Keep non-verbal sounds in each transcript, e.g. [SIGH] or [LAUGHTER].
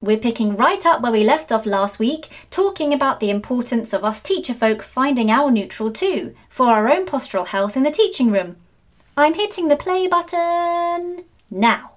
We're picking right up where we left off last week, talking about the importance of us teacher folk finding our neutral too, for our own postural health in the teaching room. I'm hitting the play button now.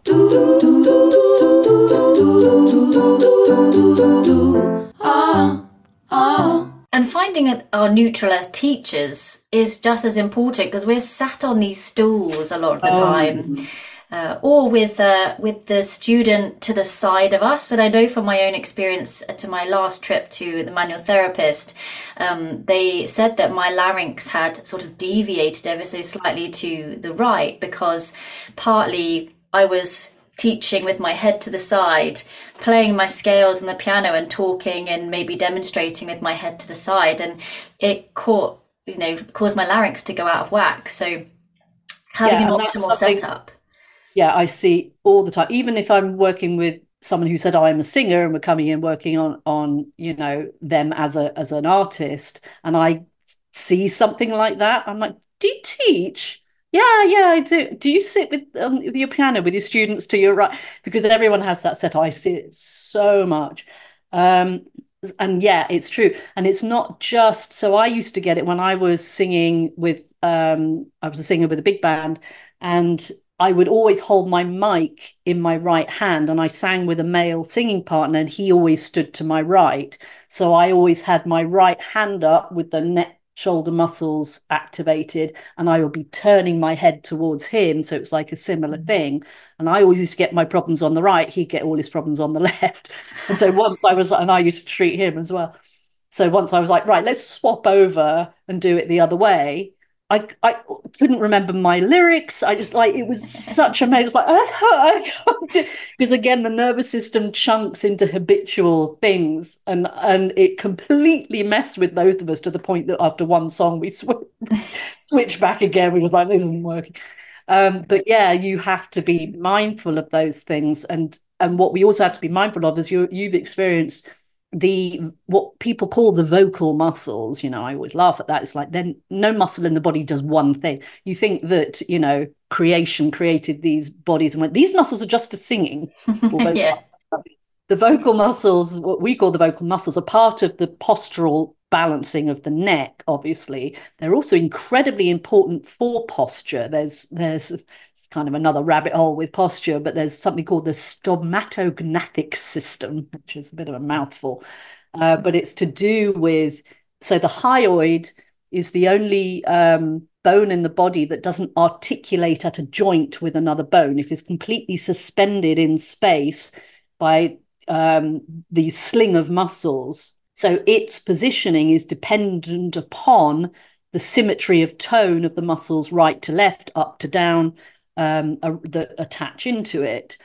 And finding our neutral as teachers is just as important because we're sat on these stools a lot of the oh, time. Uh, or with uh, with the student to the side of us. And I know from my own experience uh, to my last trip to the manual therapist, um, they said that my larynx had sort of deviated ever so slightly to the right because partly I was teaching with my head to the side, playing my scales on the piano and talking and maybe demonstrating with my head to the side, and it caught you know caused my larynx to go out of whack. So having Yeah, an optimal setup. Yeah, I see all the time. Even if I'm working with someone who said I'm a singer and we're coming in working on on you know them as a as an artist, and I see something like that, I'm like, do you teach? Yeah, yeah, I do. Do you sit with um, with your piano with your students to your right? Because everyone has that set. I see it so much. Um, and yeah, it's true. And it's not just so I used to get it when I was singing with um I was a singer with a big band and I would always hold my mic in my right hand and I sang with a male singing partner and he always stood to my right. So I always had my right hand up with the neck shoulder muscles activated and I would be turning my head towards him. So it was like a similar mm. thing. And I always used to get my problems on the right, he'd get all his problems on the [LAUGHS] left. And so [LAUGHS] once I was, and I used to treat him as well. So once I was like, right, let's swap over and do it the other way. I, I couldn't remember my lyrics. I just like it was such a mess. Like [LAUGHS] because again the nervous system chunks into habitual things and and it completely messed with both of us to the point that after one song we switch [LAUGHS] switch back again. We were like this isn't working. Um, but yeah, you have to be mindful of those things and and what we also have to be mindful of is you you've experienced the what people call the vocal muscles you know i always laugh at that. It's like then no muscle in the body does one thing. You think that you know creation created these bodies and went these muscles are just for singing. [LAUGHS] Yeah. the vocal muscles what we call the vocal muscles are part of the postural balancing of the neck obviously. They're also incredibly important for posture. There's there's kind of another rabbit hole with posture but there's something called the stomatognathic system which is a bit of a mouthful uh, but it's to do with so the hyoid is the only um, bone in the body that doesn't articulate at a joint with another bone it is completely suspended in space by um, the sling of muscles. So its positioning is dependent upon the symmetry of tone of the muscles right to left, up to down, um, uh, that attach into it.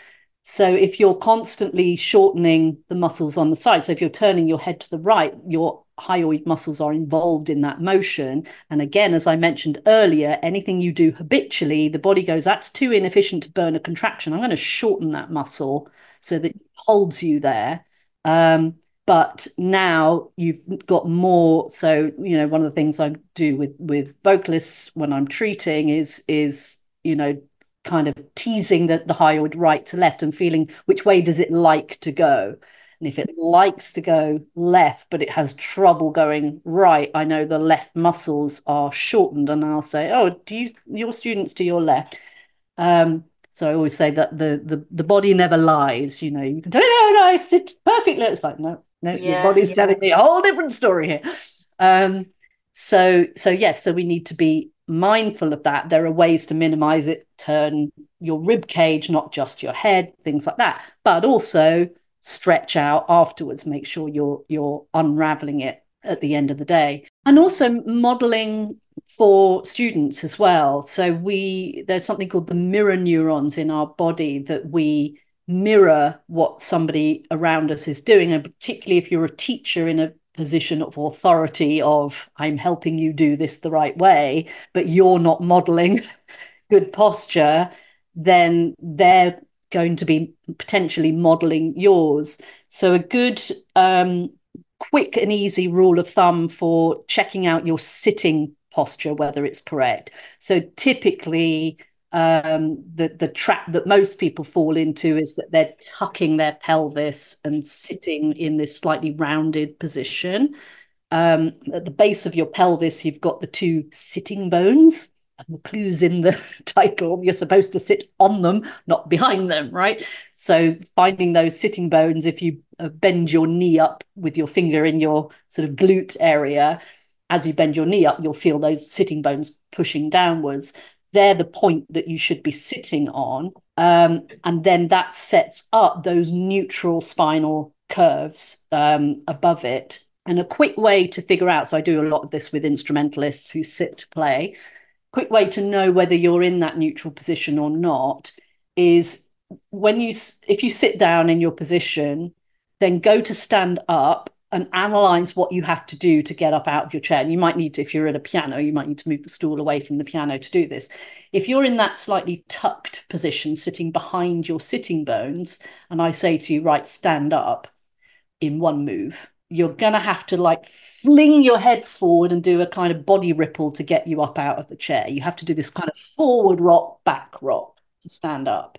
So if you're constantly shortening the muscles on the side, so if you're turning your head to the right, your hyoid muscles are involved in that motion. And again, as I mentioned earlier, anything you do habitually, the body goes, that's too inefficient to burn a contraction. I'm going to shorten that muscle so that it holds you there. Um, but now you've got more. So you know, one of the things I do with with vocalists when I'm treating is is you know kind of teasing the, the hyoid right to left and feeling which way does it like to go. And if it likes to go left, but it has trouble going right, I know the left muscles are shortened, and I'll say, "Oh, do you your students to your left?" Um, so I always say that the the the body never lies. You know, you can tell no, no, I sit perfectly. It's like no, no, your body's yeah. telling me a whole different story here. Um, so so yes, so we need to be mindful of that. There are ways to minimize it. Turn your rib cage, not just your head, things like that, but also stretch out afterwards. Make sure you're you're unraveling it at the end of the day, and also modeling for students as well. So we there's something called the mirror neurons in our body that we mirror what somebody around us is doing, and particularly if you're a teacher in a position of authority of I'm helping you do this the right way, but you're not modeling [LAUGHS] good posture, then they're going to be potentially modeling yours. So a good um, quick and easy rule of thumb for checking out your sitting posture, whether it's correct. So typically um, the the trap that most people fall into is that they're tucking their pelvis and sitting in this slightly rounded position. Um, at the base of your pelvis, you've got the two sitting bones. And the clues in the [LAUGHS] title, you're supposed to sit on them, not behind them, right? So finding those sitting bones, if you uh, bend your knee up with your finger in your sort of glute area, as you bend your knee up, you'll feel those sitting bones pushing downwards they're the point that you should be sitting on. Um, and then that sets up those neutral spinal curves um, above it. And a quick way to figure out, so I do a lot of this with instrumentalists who sit to play, quick way to know whether you're in that neutral position or not is when you, if you sit down in your position, then go to stand up and analyze what you have to do to get up out of your chair. And you might need to, if you're at a piano, you might need to move the stool away from the piano to do this. If you're in that slightly tucked position, sitting behind your sitting bones, and I say to you, right, stand up in one move, you're going to have to like fling your head forward and do a kind of body ripple to get you up out of the chair. You have to do this kind of forward rock, back rock to stand up.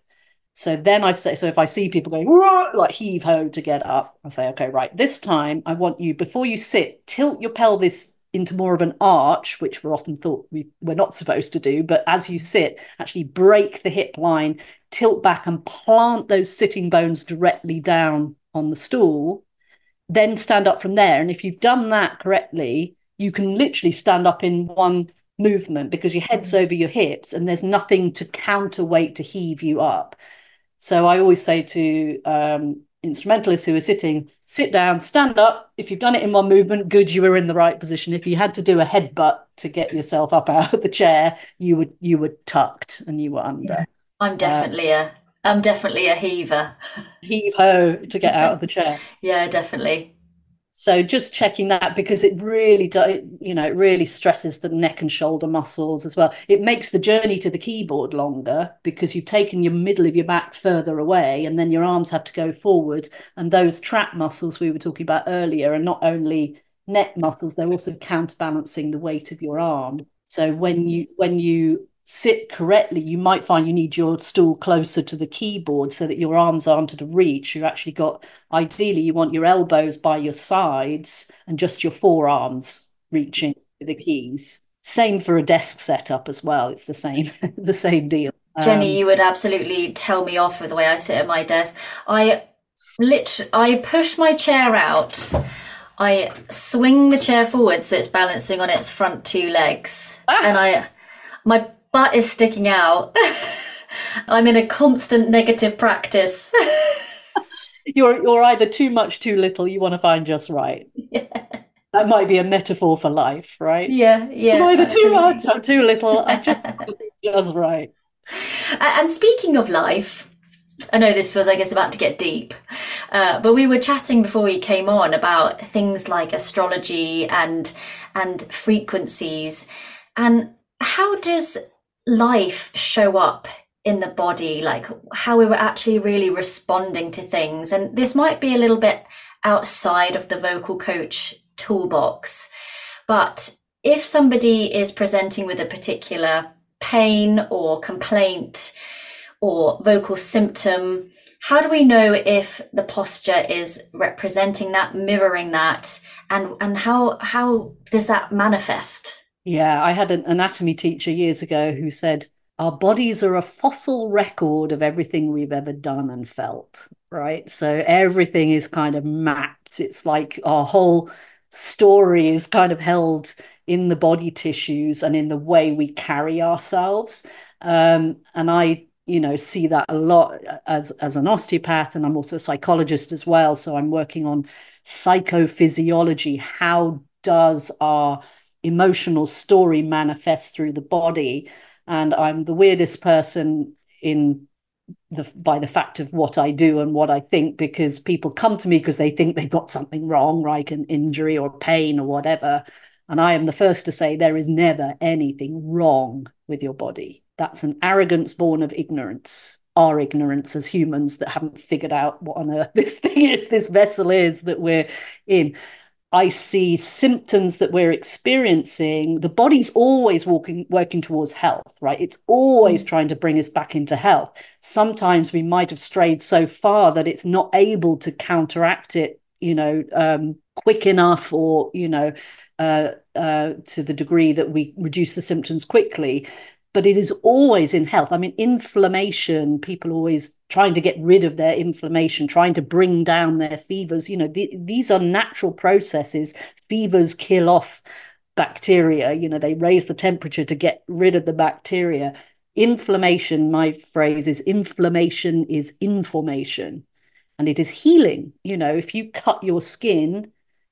So then I say, so if I see people going like heave ho to get up, I say, okay, right, this time I want you before you sit, tilt your pelvis into more of an arch, which we're often thought we, we're not supposed to do. But as you sit, actually break the hip line, tilt back and plant those sitting bones directly down on the stool. Then stand up from there. And if you've done that correctly, you can literally stand up in one movement because your head's mm. over your hips and there's nothing to counterweight to heave you up. So I always say to um, instrumentalists who are sitting, sit down, stand up. If you've done it in one movement, good, you were in the right position. If you had to do a headbutt to get yourself up out of the chair, you were you were tucked and you were under. Yeah. I'm definitely um, a I'm definitely a heaver. Heave ho to get out of the chair. [LAUGHS] yeah, definitely. So just checking that because it really does, you know, it really stresses the neck and shoulder muscles as well. It makes the journey to the keyboard longer because you've taken your middle of your back further away and then your arms have to go forward. And those trap muscles we were talking about earlier are not only neck muscles, they're also counterbalancing the weight of your arm. So when you when you sit correctly, you might find you need your stool closer to the keyboard so that your arms aren't at a reach. You actually got, ideally, you want your elbows by your sides and just your forearms reaching the keys. Same for a desk setup as well. It's the same, [LAUGHS] the same deal. Jennie, um, you would absolutely tell me off with the way I sit at my desk. I lit, I push my chair out. I swing the chair forward so it's balancing on its front two legs, ah. and I, my butt is sticking out. [LAUGHS] I'm in a constant negative practice. [LAUGHS] you're you're either too much, too little. You want to find just right. Yeah. That might be a metaphor for life, right? Yeah, yeah. I'm either absolutely. too much or too little. I just [LAUGHS] just right. And speaking of life, I know this was, I guess, about to get deep, uh, but we were chatting before we came on about things like astrology and and frequencies, and how does life show up in the body, like how we were actually really responding to things. And this might be a little bit outside of the vocal coach toolbox, but if somebody is presenting with a particular pain or complaint or vocal symptom, how do we know if the posture is representing that, mirroring that, and and how how does that manifest? Yeah, I had an anatomy teacher years ago who said, Our bodies are a fossil record of everything we've ever done and felt, right? So everything is kind of mapped. It's like our whole story is kind of held in the body tissues and in the way we carry ourselves. Um, and I, you know, see that a lot as, as an osteopath, and I'm also a psychologist as well. So I'm working on psychophysiology. How does our emotional story manifests through the body. And i'm the weirdest person in the by the fact of what i do and what i think because people come to me because they think they've got something wrong like an injury or pain or whatever. And i am the first to say there is never anything wrong with your body. That's an arrogance born of ignorance. Our ignorance as humans that haven't figured out what on earth [LAUGHS] this thing is this vessel is that we're in I see symptoms that we're experiencing, the body's always walking, working towards health, right? It's always mm. trying to bring us back into health. Sometimes we might have strayed so far that it's not able to counteract it, you know, um, quick enough or, you know, uh, uh, to the degree that we reduce the symptoms quickly but it is always in health. I mean, inflammation, people always trying to get rid of their inflammation, trying to bring down their fevers. You know, the, these are natural processes. Fevers kill off bacteria, you know, they raise the temperature to get rid of the bacteria. Inflammation, my phrase is inflammation is information and it is healing. You know, if you cut your skin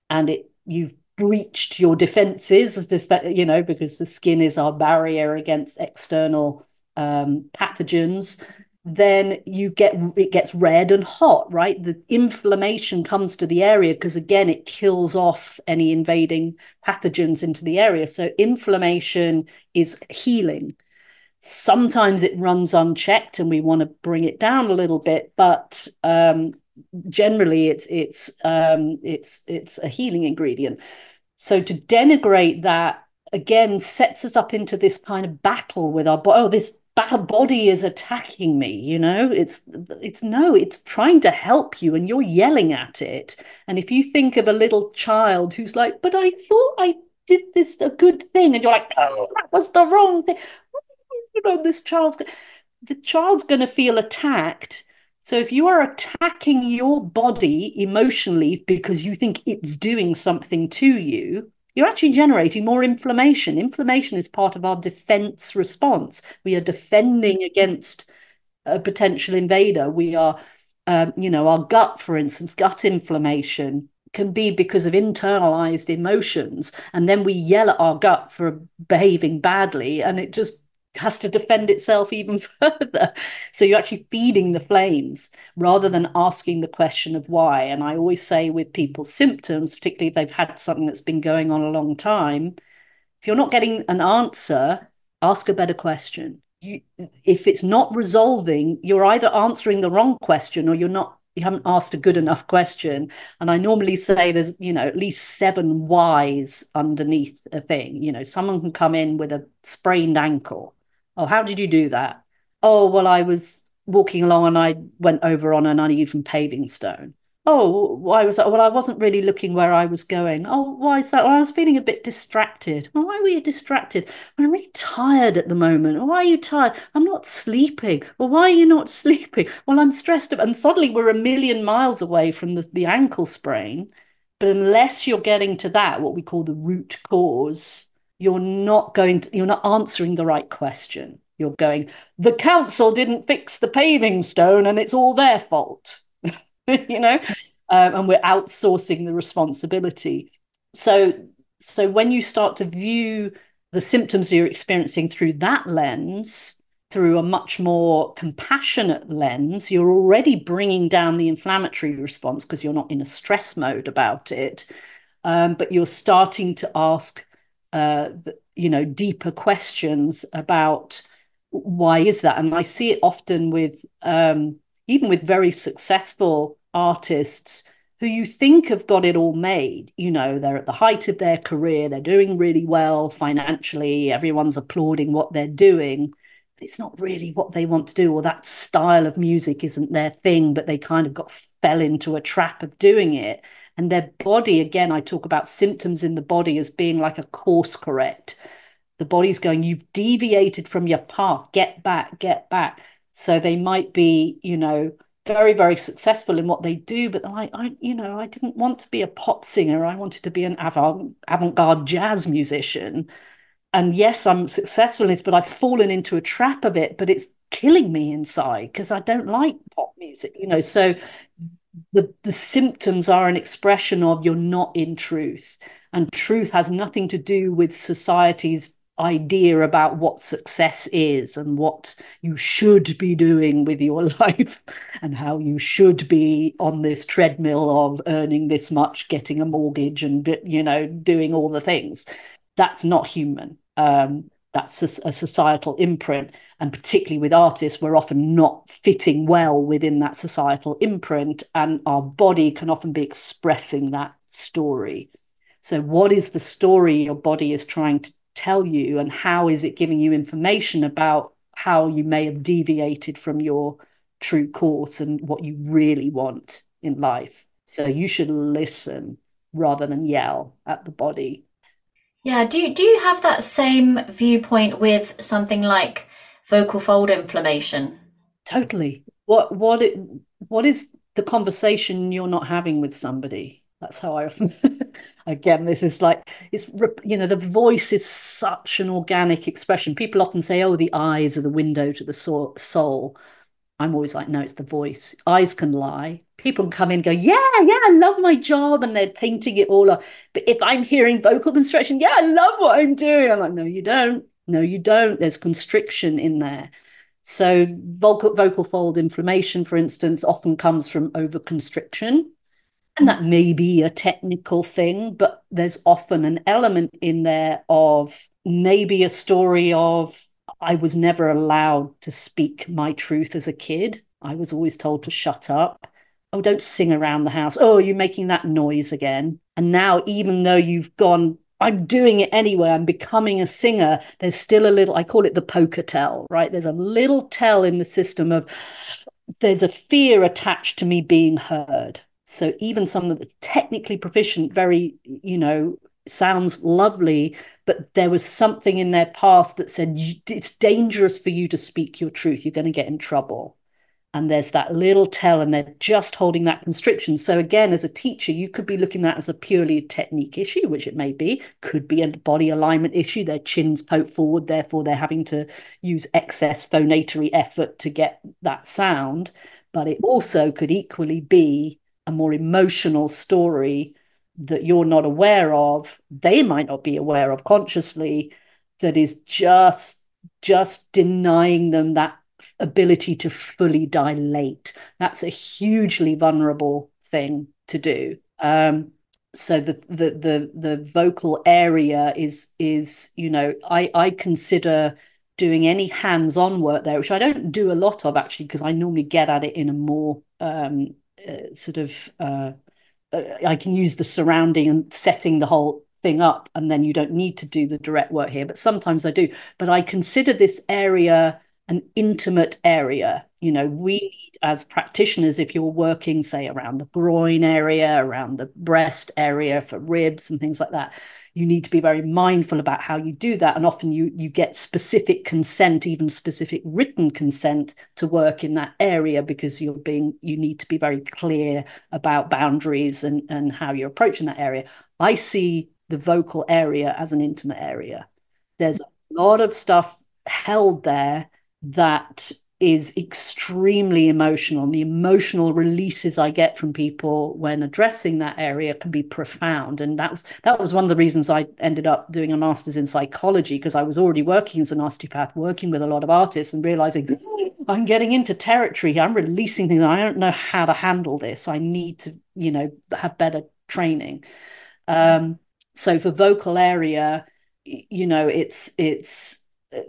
and it you've breached your defenses, you know, because the skin is our barrier against external um, pathogens, then you get it gets red and hot, right? The inflammation comes to the area because again, it kills off any invading pathogens into the area. So inflammation is healing. Sometimes it runs unchecked, and we want to bring it down a little bit, but um, generally it's it's um, it's it's a healing ingredient. So to denigrate that again sets us up into this kind of battle with our oh this body is attacking me you know? It's it's no it's trying to help you and you're yelling at it. And if you think of a little child who's like but i thought i did this a good thing and you're like oh that was the wrong thing. [LAUGHS] You know this child's the child's going to feel attacked so if you are attacking your body emotionally because you think it's doing something to you, you're actually generating more inflammation. Inflammation is part of our defense response. We are defending against a potential invader. We are, um, you know, our gut, for instance, gut inflammation can be because of internalized emotions. And then we yell at our gut for behaving badly, and it just has to defend itself even [LAUGHS] further. So you're actually feeding the flames rather than asking the question of why. And I always say with people's symptoms, particularly if they've had something that's been going on a long time, if you're not getting an answer, ask a better question. You, if it's not resolving, you're either answering the wrong question or you're not you haven't asked a good enough question. And I normally say there's, you know, at least seven whys underneath a thing. You know, someone can come in with a sprained ankle Oh, how did you do that? Oh, well, I was walking along and I went over on an uneven paving stone. Oh, why was that? Well, I wasn't really looking where I was going. Oh, why is that? Well, I was feeling a bit distracted. Well, why were you distracted? Well, I'm really tired at the moment. why are you tired? I'm not sleeping. Well, why are you not [LAUGHS] sleeping? Well, I'm stressed. And suddenly we're a million miles away from the, the ankle sprain. But unless you're getting to that, what we call the root cause, you're not going to, you're not answering the right question. You're going, the council didn't fix the paving stone and it's all their fault, [LAUGHS] you know, um, and we're outsourcing the responsibility. So, so when you start to view the symptoms you're experiencing through that lens, through a much more compassionate lens, you're already bringing down the inflammatory response because you're not in a stress mode about it. Um, but you're starting to ask uh, you know deeper questions about why is that? And i see it often with um, even with very successful artists who you think have got it all made. You know they're at the height of their career they're doing really well financially everyone's applauding what they're doing it's not really what they want to do or that style of music isn't their thing but they kind of got fell into a trap of doing it and their body again i talk about symptoms in the body as being like a course correct. The body's going you've deviated from your path. Get back get back. So they might be you know very very successful in what they do but I, I you know i didn't want to be a pop singer. I wanted to be an avant, avant-garde jazz musician. And yes i'm successful in this but i've fallen into a trap of it but it's killing me inside because i don't like pop music you know? So the, the symptoms are an expression of you're not in truth. And truth has nothing to do with society's idea about what success is and what you should be doing with your [LAUGHS] life and how you should be on this treadmill of earning this much getting a mortgage and you know doing all the things that's not human um, that's a, societal imprint and particularly with artists we're often not fitting well within that societal imprint and our body can often be expressing that story So, what is the story your body is trying to tell you, and how is it giving you information about how you may have deviated from your true course and what you really want in life? So, you should listen rather than yell at the body. Yeah, do do you have that same viewpoint with something like vocal fold inflammation? Totally. What what it what is the conversation you're not having with somebody? That's how I often [LAUGHS] again this is like it's you know the voice is such an organic expression. People often say oh the eyes are the window to the soul. I'm always like, no, it's the voice. Eyes can lie. People can come in go, yeah, yeah, I love my job. And they're painting it all up. But if I'm hearing vocal constriction, yeah, I love what I'm doing. I'm like, no, you don't. No, you don't. There's constriction in there. So vocal, vocal fold inflammation, for instance, often comes from overconstriction. And that may be a technical thing, but there's often an element in there of maybe a story of I was never allowed to speak my truth as a kid. I was always told to shut up. Oh, don't sing around the house. Oh, you're making that noise again. And now, even though you've gone, I'm doing it anyway, I'm becoming a singer, there's still a little, I call it the poker tell, right? There's a little tell in the system of there's a fear attached to me being heard. So even someone that's technically proficient, very, you know, sounds lovely, but there was something in their past that said it's dangerous for you to speak your truth. You're going to get in trouble. And there's that little tell, and they're just holding that constriction. So, again, as a teacher, you could be looking at that as a purely technique issue, which it may be, could be a body alignment issue. Their chin's poked forward, therefore, they're having to use excess phonatory effort to get that sound. But it also could equally be a more emotional story that you're not aware of they might not be aware of consciously that is just just denying them that ability to fully dilate. That's a hugely vulnerable thing to do. Um, so the, the the the vocal area is is you know i i consider doing any hands-on work there which i don't do a lot of actually because i normally get at it in a more um, uh, sort of uh, uh, I can use the surrounding and setting the whole thing up, and then you don't need to do the direct work here. But sometimes I do. But I consider this area an intimate area. You know, we need as practitioners, if you're working, say, around the groin area, around the breast area for ribs and things like that, you need to be very mindful about how you do that. And often you you get specific consent even specific written consent to work in that area because you're being you need to be very clear about boundaries and and how you're approaching that area. I see the vocal area as an intimate area. There's a lot of stuff held there that is extremely emotional. And the emotional releases I get from people when addressing that area can be profound. And that was that was one of the reasons I ended up doing a master's in psychology because I was already working as an osteopath, working with a lot of artists, and realizing I'm getting into territory. I'm releasing things. I don't know how to handle this. I need to, you know, have better training. Um, so for vocal area, you know, it's it's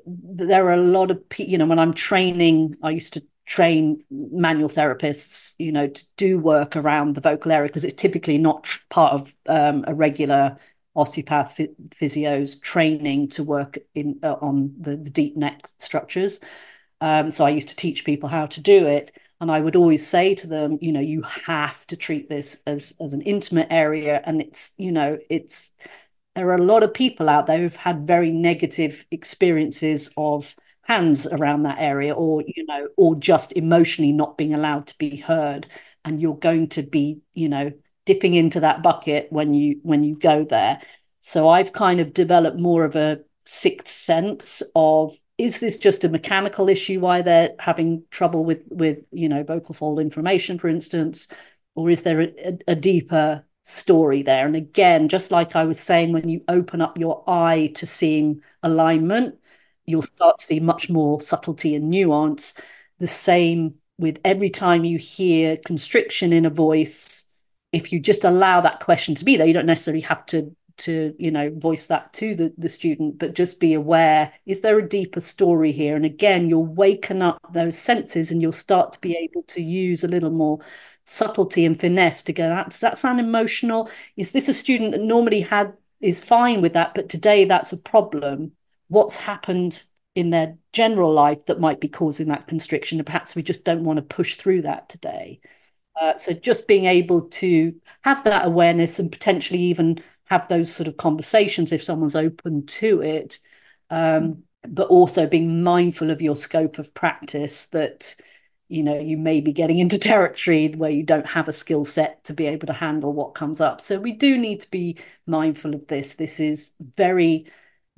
there are a lot of people, you know when i'm training i used to train manual therapists you know to do work around the vocal area because it's typically not part of um, a regular osteopath physio's training to work in uh, on the, the, deep neck structures. Um, so i used to teach people how to do it and i would always say to them you know you have to treat this as as an intimate area and it's you know it's there are a lot of people out there who've had very negative experiences of hands around that area or you know or just emotionally not being allowed to be heard. And you're going to be you know dipping into that bucket when you when you go there. So i've kind of developed more of a sixth sense of is this just a mechanical issue why they're having trouble with with you know vocal fold inflammation for instance? Or is there a, a deeper story there. And again, just like I was saying, when you open up your eye to seeing alignment, you'll start to see much more subtlety and nuance. The same with every time you hear constriction in a voice, if you just allow that question to be there, you don't necessarily have to to you know voice that to the, the student but just be aware is there a deeper story here and again you'll waken up those senses and you'll start to be able to use a little more subtlety and finesse to go, does that sound emotional? Is this a student that normally had is fine with that, but today that's a problem? What's happened in their general life that might be causing that constriction? And perhaps we just don't want to push through that today. Uh, so just being able to have that awareness and potentially even have those sort of conversations if someone's open to it, um, but also being mindful of your scope of practice that you know you may be getting into territory where you don't have a skill set to be able to handle what comes up. So we do need to be mindful of this. This is very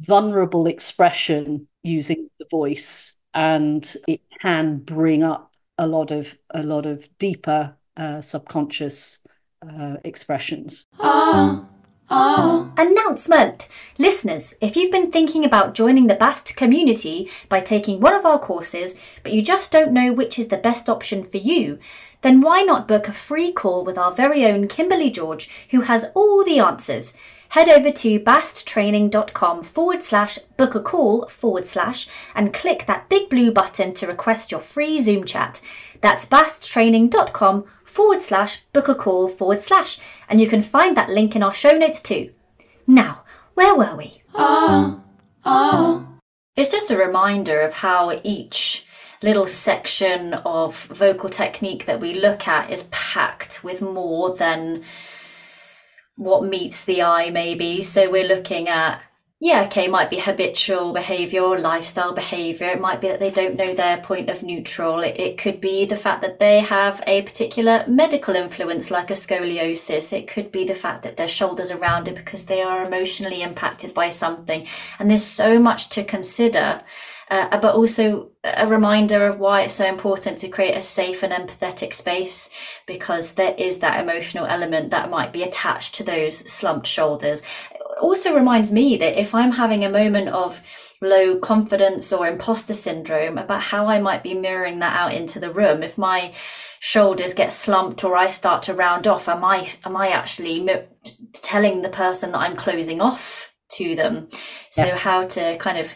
vulnerable expression using the voice and it can bring up a lot of a lot of deeper uh, subconscious uh, expressions. Oh. Oh. Announcement! Listeners, if you've been thinking about joining the BAST community by taking one of our courses, but you just don't know which is the best option for you, then why not book a free call with our very own Kimberly George, who has all the answers? Head over to basttraining.com forward slash book a call forward slash and click that big blue button to request your free Zoom chat. That's basttraining.com forward slash book a call forward slash, and you can find that link in our show notes too. Now, where were we? Oh, oh. It's just a reminder of how each little section of vocal technique that we look at is packed with more than what meets the eye, maybe. So we're looking at yeah, okay, it might be habitual behavior or lifestyle behavior. It might be that they don't know their point of neutral. It, it, could be the fact that they have a particular medical influence, like a scoliosis. It could be the fact that their shoulders are rounded because they are emotionally impacted by something. And there's so much to consider. Uh, but also a reminder of why it's so important to create a safe and empathetic space because there is that emotional element that might be attached to those slumped shoulders also reminds me that if I'm having a moment of low confidence or imposter syndrome, about how I might be mirroring that out into the room. If my shoulders get slumped or I start to round off, am I am I actually telling the person that I'm closing off to them? So yeah. how to kind of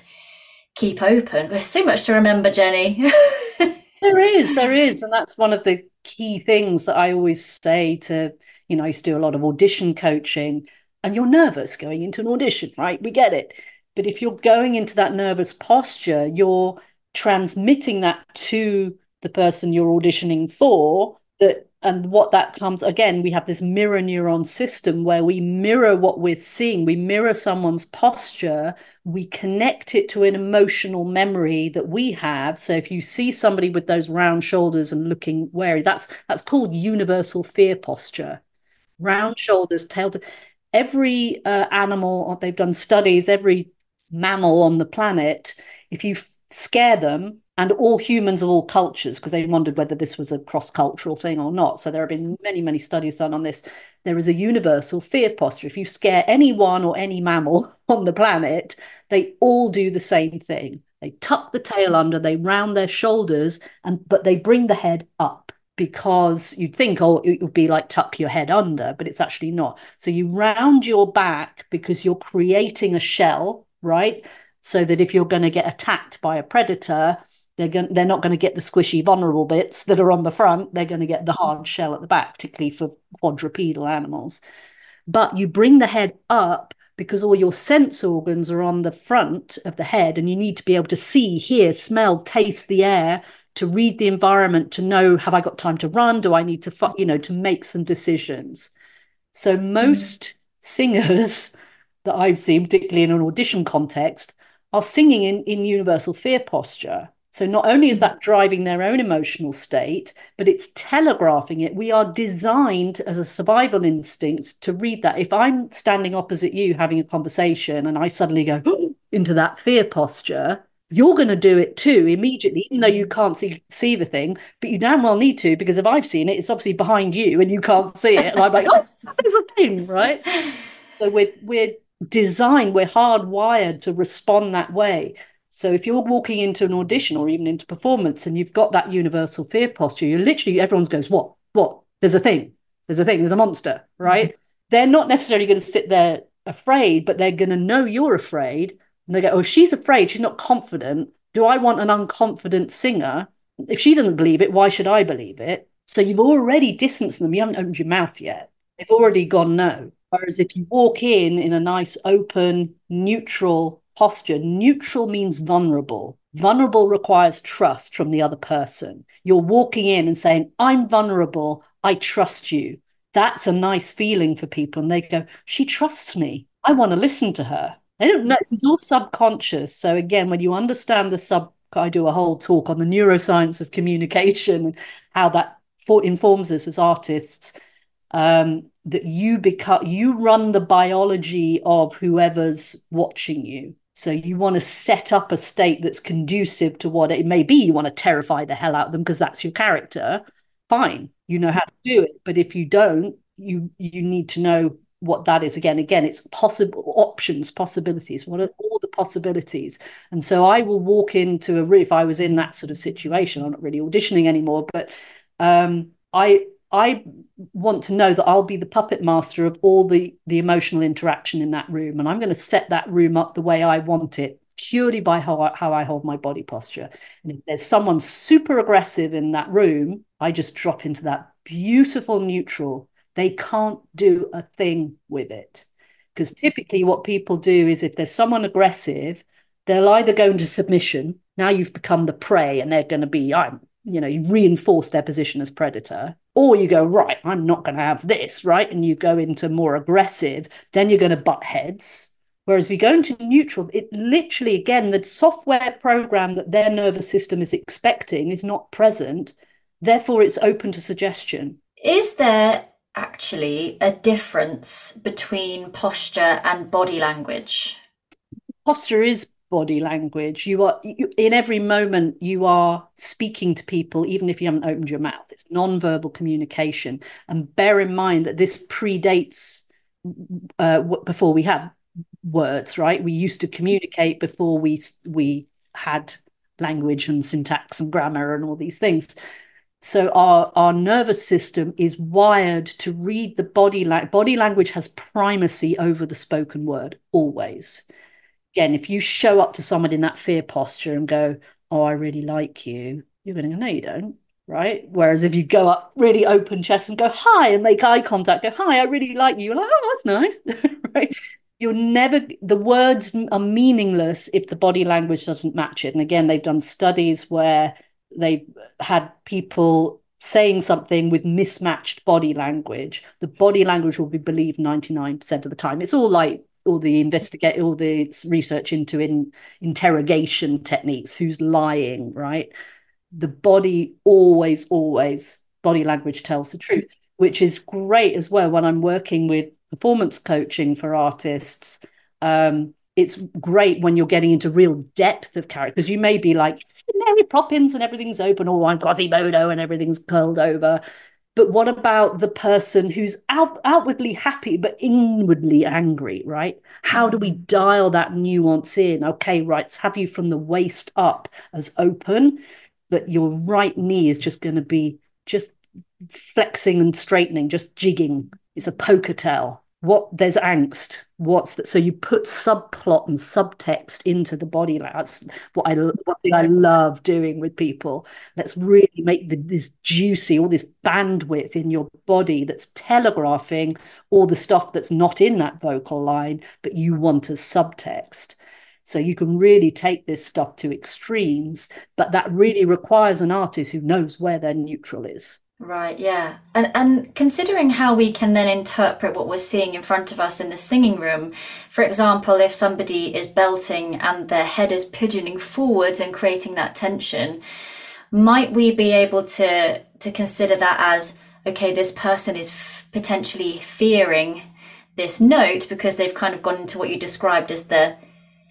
keep open. There's so much to remember, Jennie. [LAUGHS] there is, there is, and that's one of the key things that I always say to you know I used to do a lot of audition coaching and you're nervous going into an audition, right? We get it. But if you're going into that nervous posture, you're transmitting that to the person you're auditioning for that and what that comes again we have this mirror neuron system where we mirror what we're seeing we mirror someone's posture we connect it to an emotional memory that we have so if you see somebody with those round shoulders and looking wary that's that's called universal fear posture round shoulders tail to every uh, animal, they've done studies, every mammal on the planet, if you scare them, and all humans of all cultures, because they wondered whether this was a cross cultural thing or not. So there have been many, many studies done on this. There is a universal fear posture. If you scare anyone or any mammal [LAUGHS] on the planet, they all do the same thing. They tuck the tail under, they round their shoulders, and but they bring the head up because you'd think, oh, it would be like tuck your head under, but it's actually not. So you round your back because you're creating a shell, right? So that if you're going to get attacked by a predator, they're going, they're not going to get the squishy, vulnerable bits that are on the front. They're going to get the hard shell at the back, particularly for quadrupedal animals. But you bring the head up because all your sense organs are on the front of the head, and you need to be able to see, hear, smell, taste the air to read the environment to know have i got time to run? Do i need to you know to make some decisions? So most mm. singers [LAUGHS] that i've seen particularly in an audition context are singing in, in universal fear posture. So not only is that driving their own emotional state but it's telegraphing it. We are designed as a survival instinct to read that. If i'm standing opposite you having a conversation and i suddenly go [GASPS] into that fear posture you're going to do it too immediately, even though you can't see see the thing. But you damn well need to because if I've seen it, it's obviously behind you and you can't see it. And I'm like, oh, [LAUGHS] there's a thing, right? [LAUGHS] So we're we're designed, we're hardwired to respond that way. So if you're walking into an audition or even into performance and you've got that universal fear posture, you're literally everyone goes, what, what? There's a thing. There's a thing. There's a monster, right? Mm-hmm. They're not necessarily going to sit there afraid, but they're going to know you're afraid and they go, oh, she's afraid, she's not confident. Do I want an unconfident singer? If she doesn't believe it, why should I believe it? So you've already distanced them. You haven't opened your mouth yet. They've already gone no. Whereas if you walk in in a nice, open, neutral posture, neutral means vulnerable. Vulnerable requires trust from the other person. You're walking in and saying, I'm vulnerable. I trust you. That's a nice feeling for people. And they go, She trusts me. I want to listen to her. They don't know. It's all subconscious. So, again, when you understand the sub, I do a whole talk on the neuroscience of communication and how that for, informs us as artists. Um, that you become, you run the biology of whoever's watching you. So you want to set up a state that's conducive to what it may be. You want to terrify the hell out of them because that's your character. Fine, you know how to do it. But if you don't, you you need to know what that is. Again, again, it's possible options, possibilities. What are all the possibilities? And so I will walk into a room if I was in that sort of situation. I'm not really auditioning anymore, but um, I I want to know that I'll be the puppet master of all the the emotional interaction in that room, and I'm going to set that room up the way I want it purely by how I, how I hold my body posture. And if there's someone super aggressive in that room, I just drop into that beautiful neutral. They can't do a thing with it. Because typically, what people do is if there's someone aggressive, they'll either go into submission. Now you've become the prey, and they're going to be, I'm, you know, you reinforce their position as predator or you go, right, I'm not going to have this, right? And you go into more aggressive, then you're going to butt heads. Whereas you go into neutral, it literally, again, the software program that their nervous system is expecting is not present. Therefore, it's open to suggestion. Is there actually a difference between posture and body language? Posture is body language. You are you, in every moment you are speaking to people, even if you haven't opened your mouth. It's non-verbal communication, and bear in mind that this predates uh, before we had words. Right, we used to communicate before we we had language and syntax and grammar and all these things. So our our nervous system is wired to read the body language. Body language has primacy over the spoken word always again, if you show up to someone in that fear posture and go, Oh, I really like you, you're going to go, No, you don't. Right. Whereas if you go up really open chest and go, Hi, and make eye contact, go, Hi, I really like you, you're like, Oh, that's nice. [LAUGHS] right. You're never, the words are meaningless if the body language doesn't match it. And again, they've done studies where they've had people saying something with mismatched body language, the body language will be believed 99% of the time. It's all like all the investigate all the research into in interrogation techniques who's lying right? The body always always body language tells the truth which is great as well when i'm working with performance coaching for artists. Um, it's great when you're getting into real depth of character because you may be like Mary Poppins and everything's open, or I'm Quasimodo and everything's curled over. But what about the person who's out, outwardly happy but inwardly angry, right? How do we mm. dial that nuance in? Okay, right, have you from the waist up as open, but your right knee is just going to be just flexing and straightening, just jigging. It's a poker tell what there's angst what's that so you put subplot and subtext into the body that's what i what i love doing with people. Let's really make the, this juicy all this bandwidth in your body that's telegraphing all the stuff that's not in that vocal line but you want as subtext. So you can really take this stuff to extremes but that really requires an artist who knows where their neutral is Right, yeah. And and considering how we can then interpret what we're seeing in front of us in the singing room, for example, if somebody is belting and their head is pigeoning forwards and creating that tension, might we be able to to consider that as okay, this person is f- potentially fearing this note because they've kind of gone into what you described as the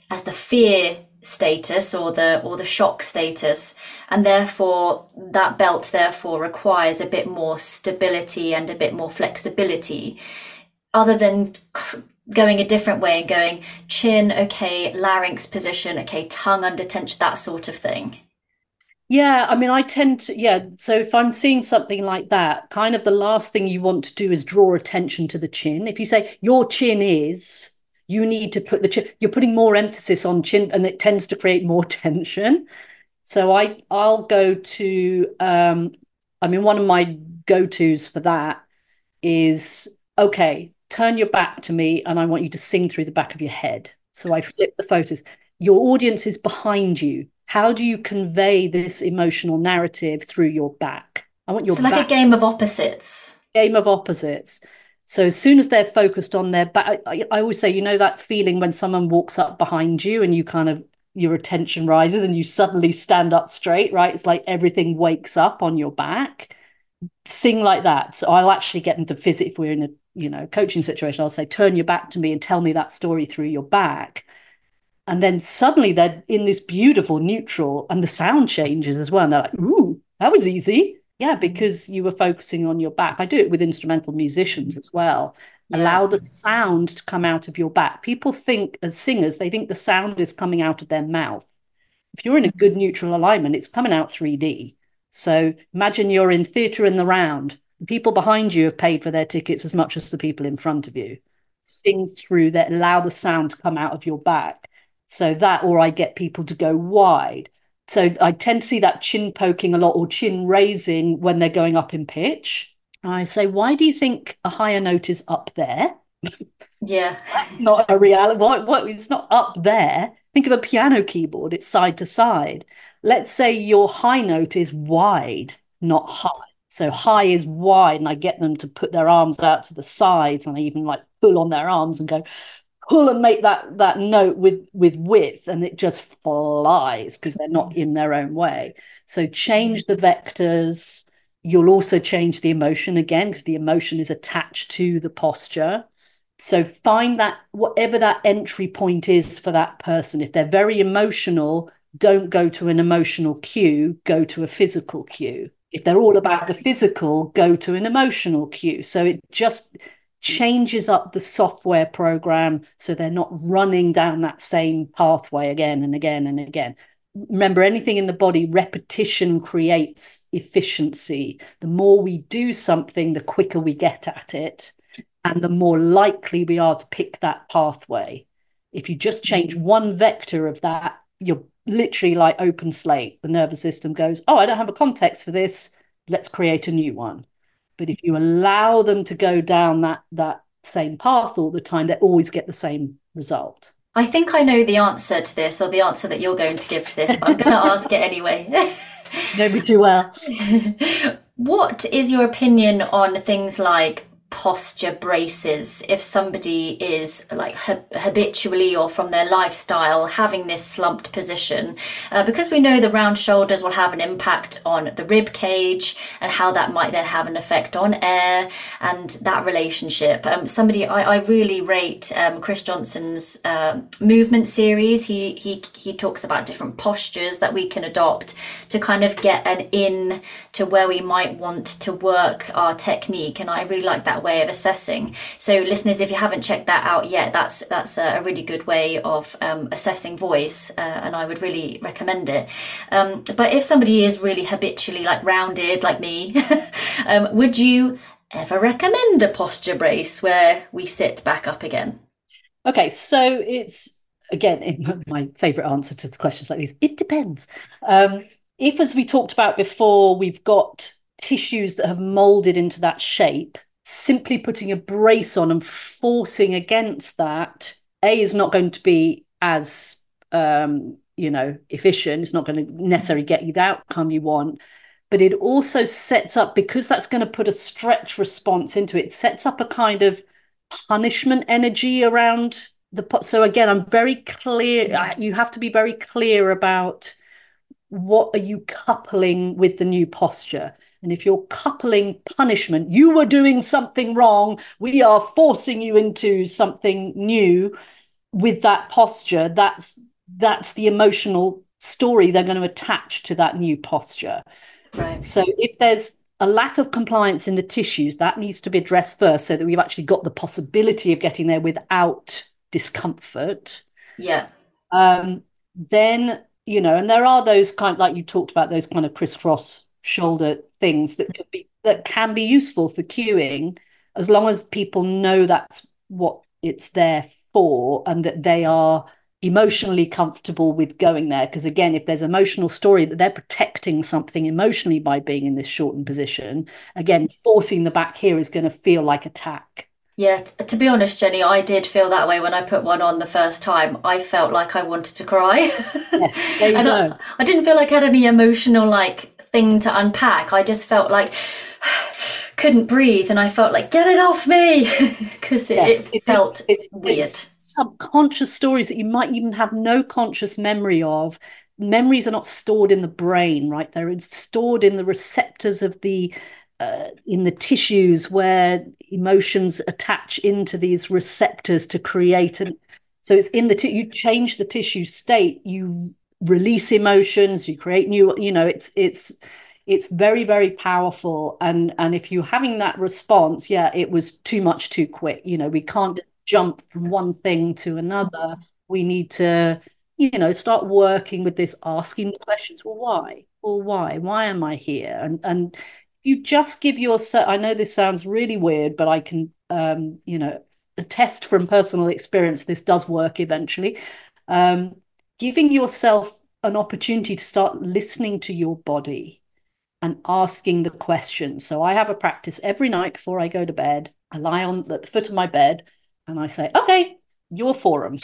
as the fear status or the or the shock status and therefore that belt therefore requires a bit more stability and a bit more flexibility other than going a different way and going chin okay larynx position okay tongue under tension that sort of thing yeah, I mean, I tend to, yeah. So if I'm seeing something like that, kind of the last thing you want to do is draw attention to the chin. If you say your chin is, you need to put the chin, you're putting more emphasis on chin and it tends to create more [LAUGHS] tension. So I I'll go to um, I mean, one of my go tos for that is okay, turn your back to me and I want you to sing through the back of your head. So I flip the photos. Your audience is behind you. How do you convey this emotional narrative through your back? I want your it's like back. a game of opposites. Game of opposites. So as soon as they're focused on their back, I, I always say, you know, that feeling when someone walks up behind you and you kind of your attention rises and you suddenly stand up straight, right? It's like everything wakes up on your back. Sing like that. So I'll actually get them to visit if we're in a you know coaching situation. I'll say, turn your back to me and tell me that story through your back. And then suddenly they're in this beautiful neutral and the sound changes as well. And they're like, ooh, that was easy. Yeah, because you were focusing on your back. I do it with instrumental musicians as well. Yeah. Allow the sound to come out of your back. People think, as singers, they think the sound is coming out of their mouth. If you're in a good neutral alignment, it's coming out 3D. So imagine you're in theatre in the round. The people behind you have paid for their tickets as much as the people in front of you. Sing through that, allow the sound to come out of your back. So that, or I get people to go wide. So I tend to see that chin poking a lot or chin raising when they're going up in pitch. I say, why do you think a higher note is up there? Yeah. [LAUGHS] That's not a reality. What, what, it's not up there. Think of a piano keyboard, it's side to side. Let's say your high note is wide, not high. So high is wide, and I get them to put their arms out to the sides, and I even like pull on their arms and go, pull and make that that note with with width and it just flies because they're not in their own way. So change the vectors. You'll also change the emotion again because the emotion is attached to the posture. So find that whatever that entry point is for that person. If they're very emotional don't go to an emotional cue go to a physical cue. If they're all about the physical go to an emotional cue. So it just changes up the software program so they're not running down that same pathway again and again and again. Remember, anything in the body, repetition creates efficiency. The more we do something, the quicker we get at it, and the more likely we are to pick that pathway. If you just change mm-hmm. one vector of that, you're literally like open slate. The nervous system goes, Oh, I don't have a context for this. Let's create a new one. But if you allow them to go down that that same path all the time, they always get the same result. I think I know the answer to this, or the answer that you're going to give to this, but I'm going to ask it anyway. [LAUGHS] know me too well. [LAUGHS] what is your opinion on things like posture braces. If somebody is like habitually or from their lifestyle having this slumped position uh, because we know the round shoulders will have an impact on the rib cage and how that might then have an effect on air and that relationship. Um, somebody I, I, really rate um, Chris Johnson's uh, movement series. He, he he talks about different postures that we can adopt to kind of get an in to where we might want to work our technique and I really like that way of assessing. So, listeners, if you haven't checked that out yet, that's that's a really good way of um, assessing voice, uh, and I would really recommend it. Um, but if somebody is really habitually like rounded, like me, [LAUGHS] um, would you ever recommend a posture brace where we sit back up again? Okay, so it's again my favorite answer to questions like these. It depends. Um, if, as we talked about before, we've got tissues that have molded into that shape, simply putting a brace on and forcing against that, A, is not going to be as, um, you know, efficient. It's not going to necessarily get you the outcome you want. But it also sets up, because that's going to put a stretch response into it, it sets up a kind of punishment energy around the pot. So again, I'm very clear. You have to be very clear about what are you coupling with the new posture and if you're coupling punishment, you were doing something wrong, we are forcing you into something new with that posture, that's that's the emotional story they're going to attach to that new posture. Right. So if there's a lack of compliance in the tissues, that needs to be addressed first so that we've actually got the possibility of getting there without discomfort. Yeah. Um, then, you know, and there are those kind like you talked about those kind of crisscross shoulder things that could be that can be useful for cueing as long as people know that's what it's there for and that they are emotionally comfortable with going there. Because again if there's emotional story that they're protecting something emotionally by being in this shortened position again forcing the back here is going to feel like attack. Yeah t- to be honest Jennie i did feel that way when i put one on the first time. I felt like i wanted to cry. [LAUGHS] Yes, you I. I didn't feel like i had any emotional like thing to unpack i just felt like [SIGHS] couldn't breathe and I felt like get it off me [LAUGHS] because it, yeah, it, it, felt it's, weird. It's subconscious stories that you might even have no conscious memory of. Memories are not stored in the brain, right? They're stored in the receptors of the uh, in the tissues where emotions attach into these receptors to create and so it's in the t- you change the tissue state you release emotions you create new you know it's it's it's very very powerful. And and if you're having that response yeah it was too much too quick. You know we can't jump from one thing to another. We need to you know start working with this asking questions well why? Well why? Why am i here? And and you just give yourself i know this sounds really weird but i can um you know attest from personal experience this does work eventually. Um giving yourself an opportunity to start listening to your body and asking the questions. So I have a practice every night before I go to bed. I lie on the foot of my bed and I say, okay, your forum.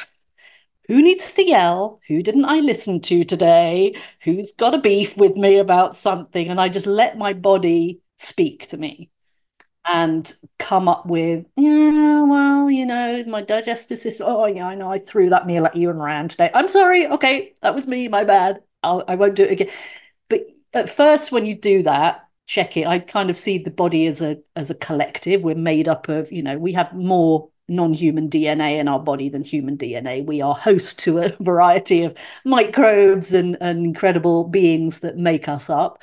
Who needs to yell? Who didn't I listen to today? Who's got a beef with me about something? And I just let my body speak to me and come up with, yeah, well, you know, my digestive system. Oh, yeah, I know I threw that meal at you and ran today. I'm sorry. Okay, that was me. My bad. I'll, I won't do it again. But at first when you do that check it i kind of see the body as a as a collective we're made up of you know we have more non-human dna in our body than human dna we are host to a [LAUGHS] variety of microbes and, and incredible beings that make us up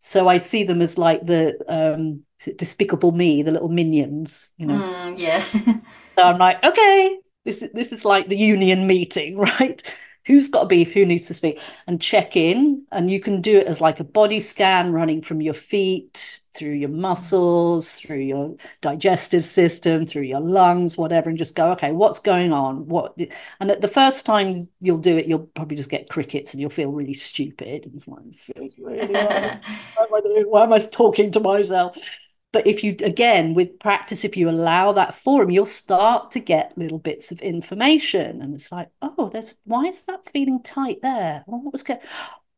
so i see them as like the um despicable me the little minions you know mm, yeah [LAUGHS] so i'm like okay this is this is like the union meeting [LAUGHS] right who's got a beef, who needs to speak, and check in. And you can do it as like a body scan running from your feet through your muscles, through your digestive system, through your lungs, whatever, and just go, okay, what's going on? What? And at the first time you'll do it, you'll probably just get crickets and you'll feel really stupid. And it's like, this feels really [LAUGHS] Why am I? Why am I talking to myself? But if you, again, with practice, if you allow that forum, you'll start to get little bits of information. And it's like, oh, there's, why is that feeling tight there? Oh, well, what was going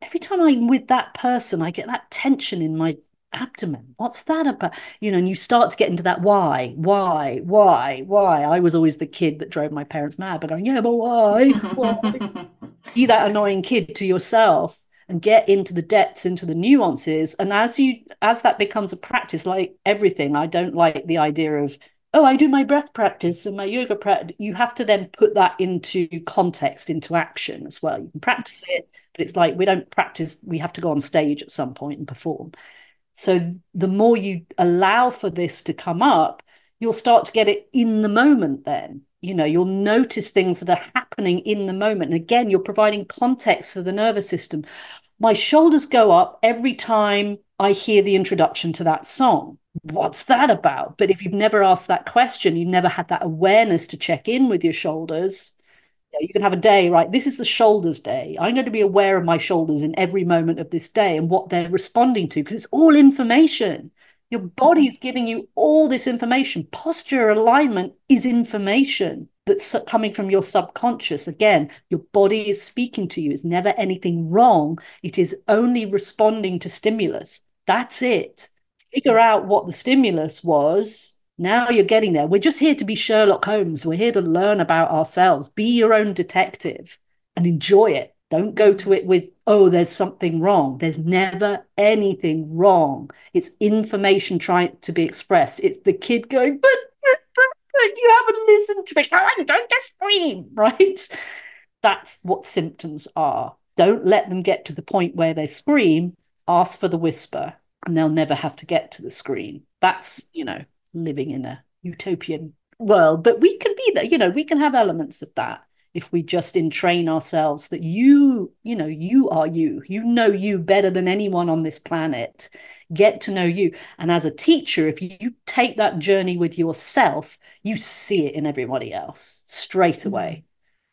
Every time I'm with that person, I get that tension in my abdomen. What's that about? You know, and you start to get into that why, why, why, why. I was always the kid that drove my parents mad, but going, yeah, but why? why? [LAUGHS] Be that annoying kid to yourself and get into the depths into the nuances. And as you as that becomes a practice like everything i don't like the idea of oh i do my breath practice and my yoga practice you have to then put that into context into action as well. You can practice it but it's like we don't practice we have to go on stage at some point and perform. So the more you allow for this to come up you'll start to get it in the moment then you know you'll notice things that are happening in the moment and again you're providing context to the nervous system my shoulders go up every time I hear the introduction to that song. What's that about? But if you've never asked that question, you've never had that awareness to check in with your shoulders. You can have a day, right? This is the shoulders day. I'm going to be aware of my shoulders in every moment of this day and what they're responding to because it's all information. Your body's giving you all this information. Posture alignment is information that's coming from your subconscious. Again, your body is speaking to you. It's never anything wrong. It is only responding to stimulus. That's it. Figure out what the stimulus was. Now you're getting there. We're just here to be Sherlock Holmes. We're here to learn about ourselves. Be your own detective and enjoy it. Don't go to it with, oh, there's something wrong. There's never anything wrong. It's information trying to be expressed. It's the kid going, but you haven't listened to me. So going to scream, [LAUGHS] right? That's what symptoms are. Don't let them get to the point where they scream. Ask for the whisper, and they'll never have to get to the scream. That's, you know, living in a utopian world. But we can be there, you know, we can have elements of that if we just entrain ourselves that you, you know, you are you. You know you better than anyone on this planet. Get to know you. And as a teacher, if you take that journey with yourself, you see it in everybody else straight away.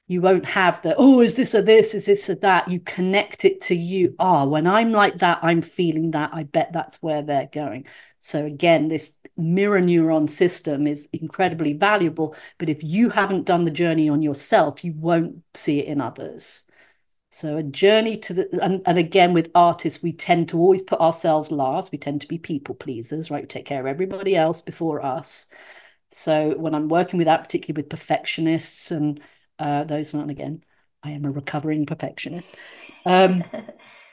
you won't have the oh is this or this? Is this or that? You connect it to you. Ah oh, when i'm like that i'm feeling that. I bet that's where they're going so again this mirror neuron system is incredibly valuable but if you haven't done the journey on yourself you won't see it in others. So a journey to the and, and again with artists we tend to always put ourselves last. We tend to be people pleasers right? We take care of everybody else before us. So when i'm working with that particularly with perfectionists and uh, those and again, I am a recovering perfectionist. Um,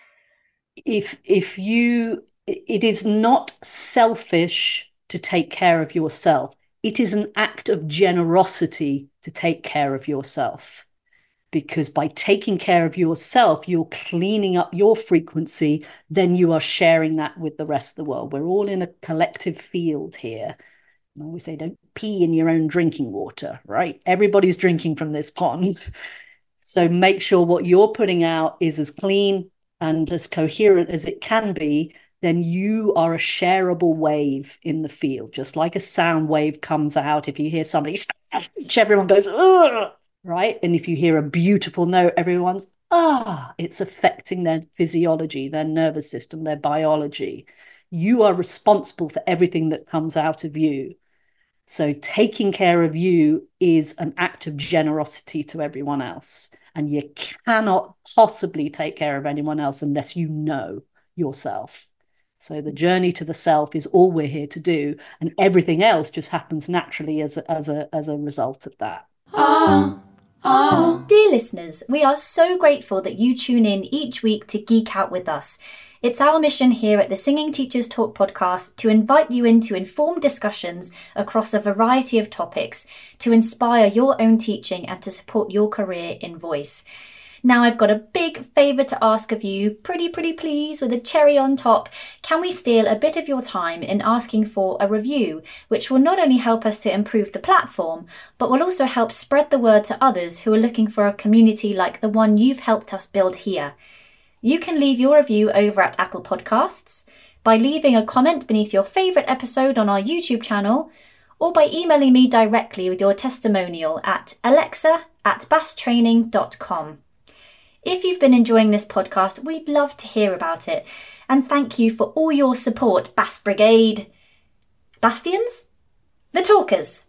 [LAUGHS] if if you, it is not selfish to take care of yourself. It is an act of generosity to take care of yourself. Because by taking care of yourself, you're cleaning up your frequency, then you are sharing that with the rest of the world. We're all in a collective field here. I always say, don't pee in your own drinking water, right? Everybody's drinking from this pond. [LAUGHS] So make sure what you're putting out is as clean and as coherent as it can be. Then you are a shareable wave in the field, just like a sound wave comes out. If you hear somebody, [LAUGHS] everyone goes, Ugh! right? And if you hear a beautiful note, everyone's, ah, it's affecting their physiology, their nervous system, their biology. You are responsible for everything that comes out of you. So taking care of you is an act of generosity to everyone else. And you cannot possibly take care of anyone else unless you know yourself. So the journey to the self is all we're here to do, and everything else just happens naturally as a, as a, as a result of that. Oh, oh. Dear listeners, we are so grateful that you tune in each week to geek out with us. It's our mission here at the Singing Teachers Talk podcast to invite you into informed discussions across a variety of topics to inspire your own teaching and to support your career in voice. Now, I've got a big favour to ask of you, pretty, pretty please, with a cherry on top. Can we steal a bit of your time in asking for a review, which will not only help us to improve the platform, but will also help spread the word to others who are looking for a community like the one you've helped us build here? You can leave your review over at Apple Podcasts by leaving a comment beneath your favourite episode on our YouTube channel or by emailing me directly with your testimonial at alexa at basstraining.com. If you've been enjoying this podcast, we'd love to hear about it. And thank you for all your support, Bass Brigade. Bastions? The Talkers.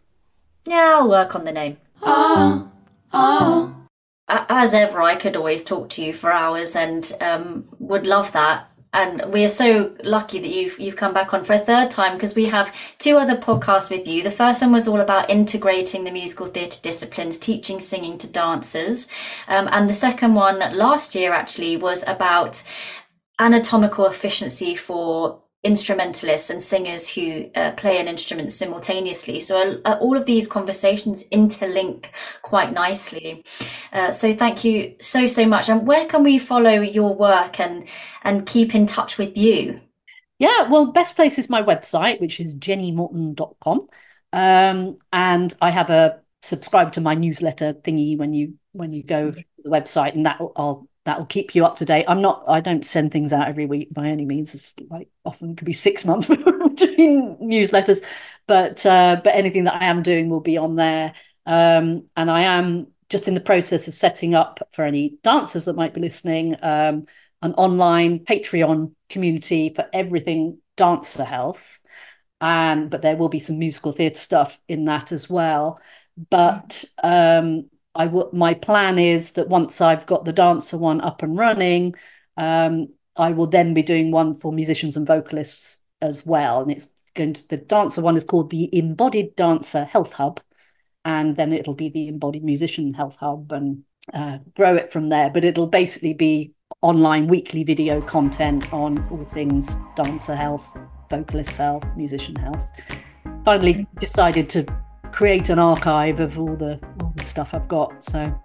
Yeah, I'll work on the name. Oh, oh as ever, I could always talk to you for hours and um, would love that. And we are so lucky that you've you've come back on for a third time because we have two other podcasts with you. The first one was all about integrating the musical theatre disciplines, teaching singing to dancers, um, and the second one last year actually was about anatomical efficiency for instrumentalists and singers who uh, play an instrument simultaneously. So uh, all of these conversations interlink quite nicely. Uh, so thank you so so much. And where can we follow your work and and keep in touch with you? Yeah, well, best place is my website, which is jenniemorton.com. Um, and I have a subscribe to my newsletter thingy when you when you go to the website, and that I'll that'll keep you up to date. I'm not, I don't send things out every week by any means. It's like often could be six [LAUGHS] months [LAUGHS] doing newsletters, but uh, but anything that I am doing will be on there. Um, and I am just in the process of setting up for any dancers that might be listening um, an online Patreon community for everything dancer health. And but there will be some musical theatre stuff in that as well. But um, I w- my plan is that once I've got the dancer one up and running, um, I will then be doing one for musicians and vocalists as well. And it's going to, the dancer one is called the Embodied Dancer Health Hub. And then it'll be the Embodied Musician Health Hub and uh, grow it from there. But it'll basically be online weekly video content on all things dancer health, vocalist health, musician health. Finally decided to create an archive of all the all the stuff I've got. So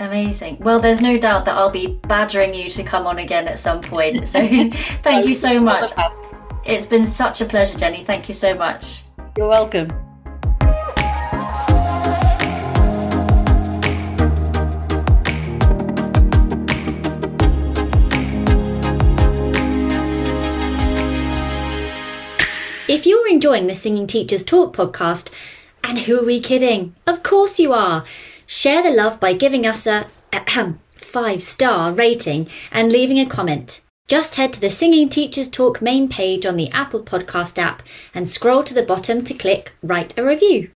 Amazing. Well, there's no doubt that I'll be badgering you to come on again at some point. [LAUGHS] [LAUGHS] So thank you so much. It's been such a pleasure, Jennie. Thank you so much. You're welcome. If you're enjoying the Singing Teachers Talk podcast, and who are we kidding? Of course you are! Share the love by giving us a ahem, five star rating and leaving a comment. Just head to the Singing Teachers Talk main page on the Apple Podcast app and scroll to the bottom to click Write a Review.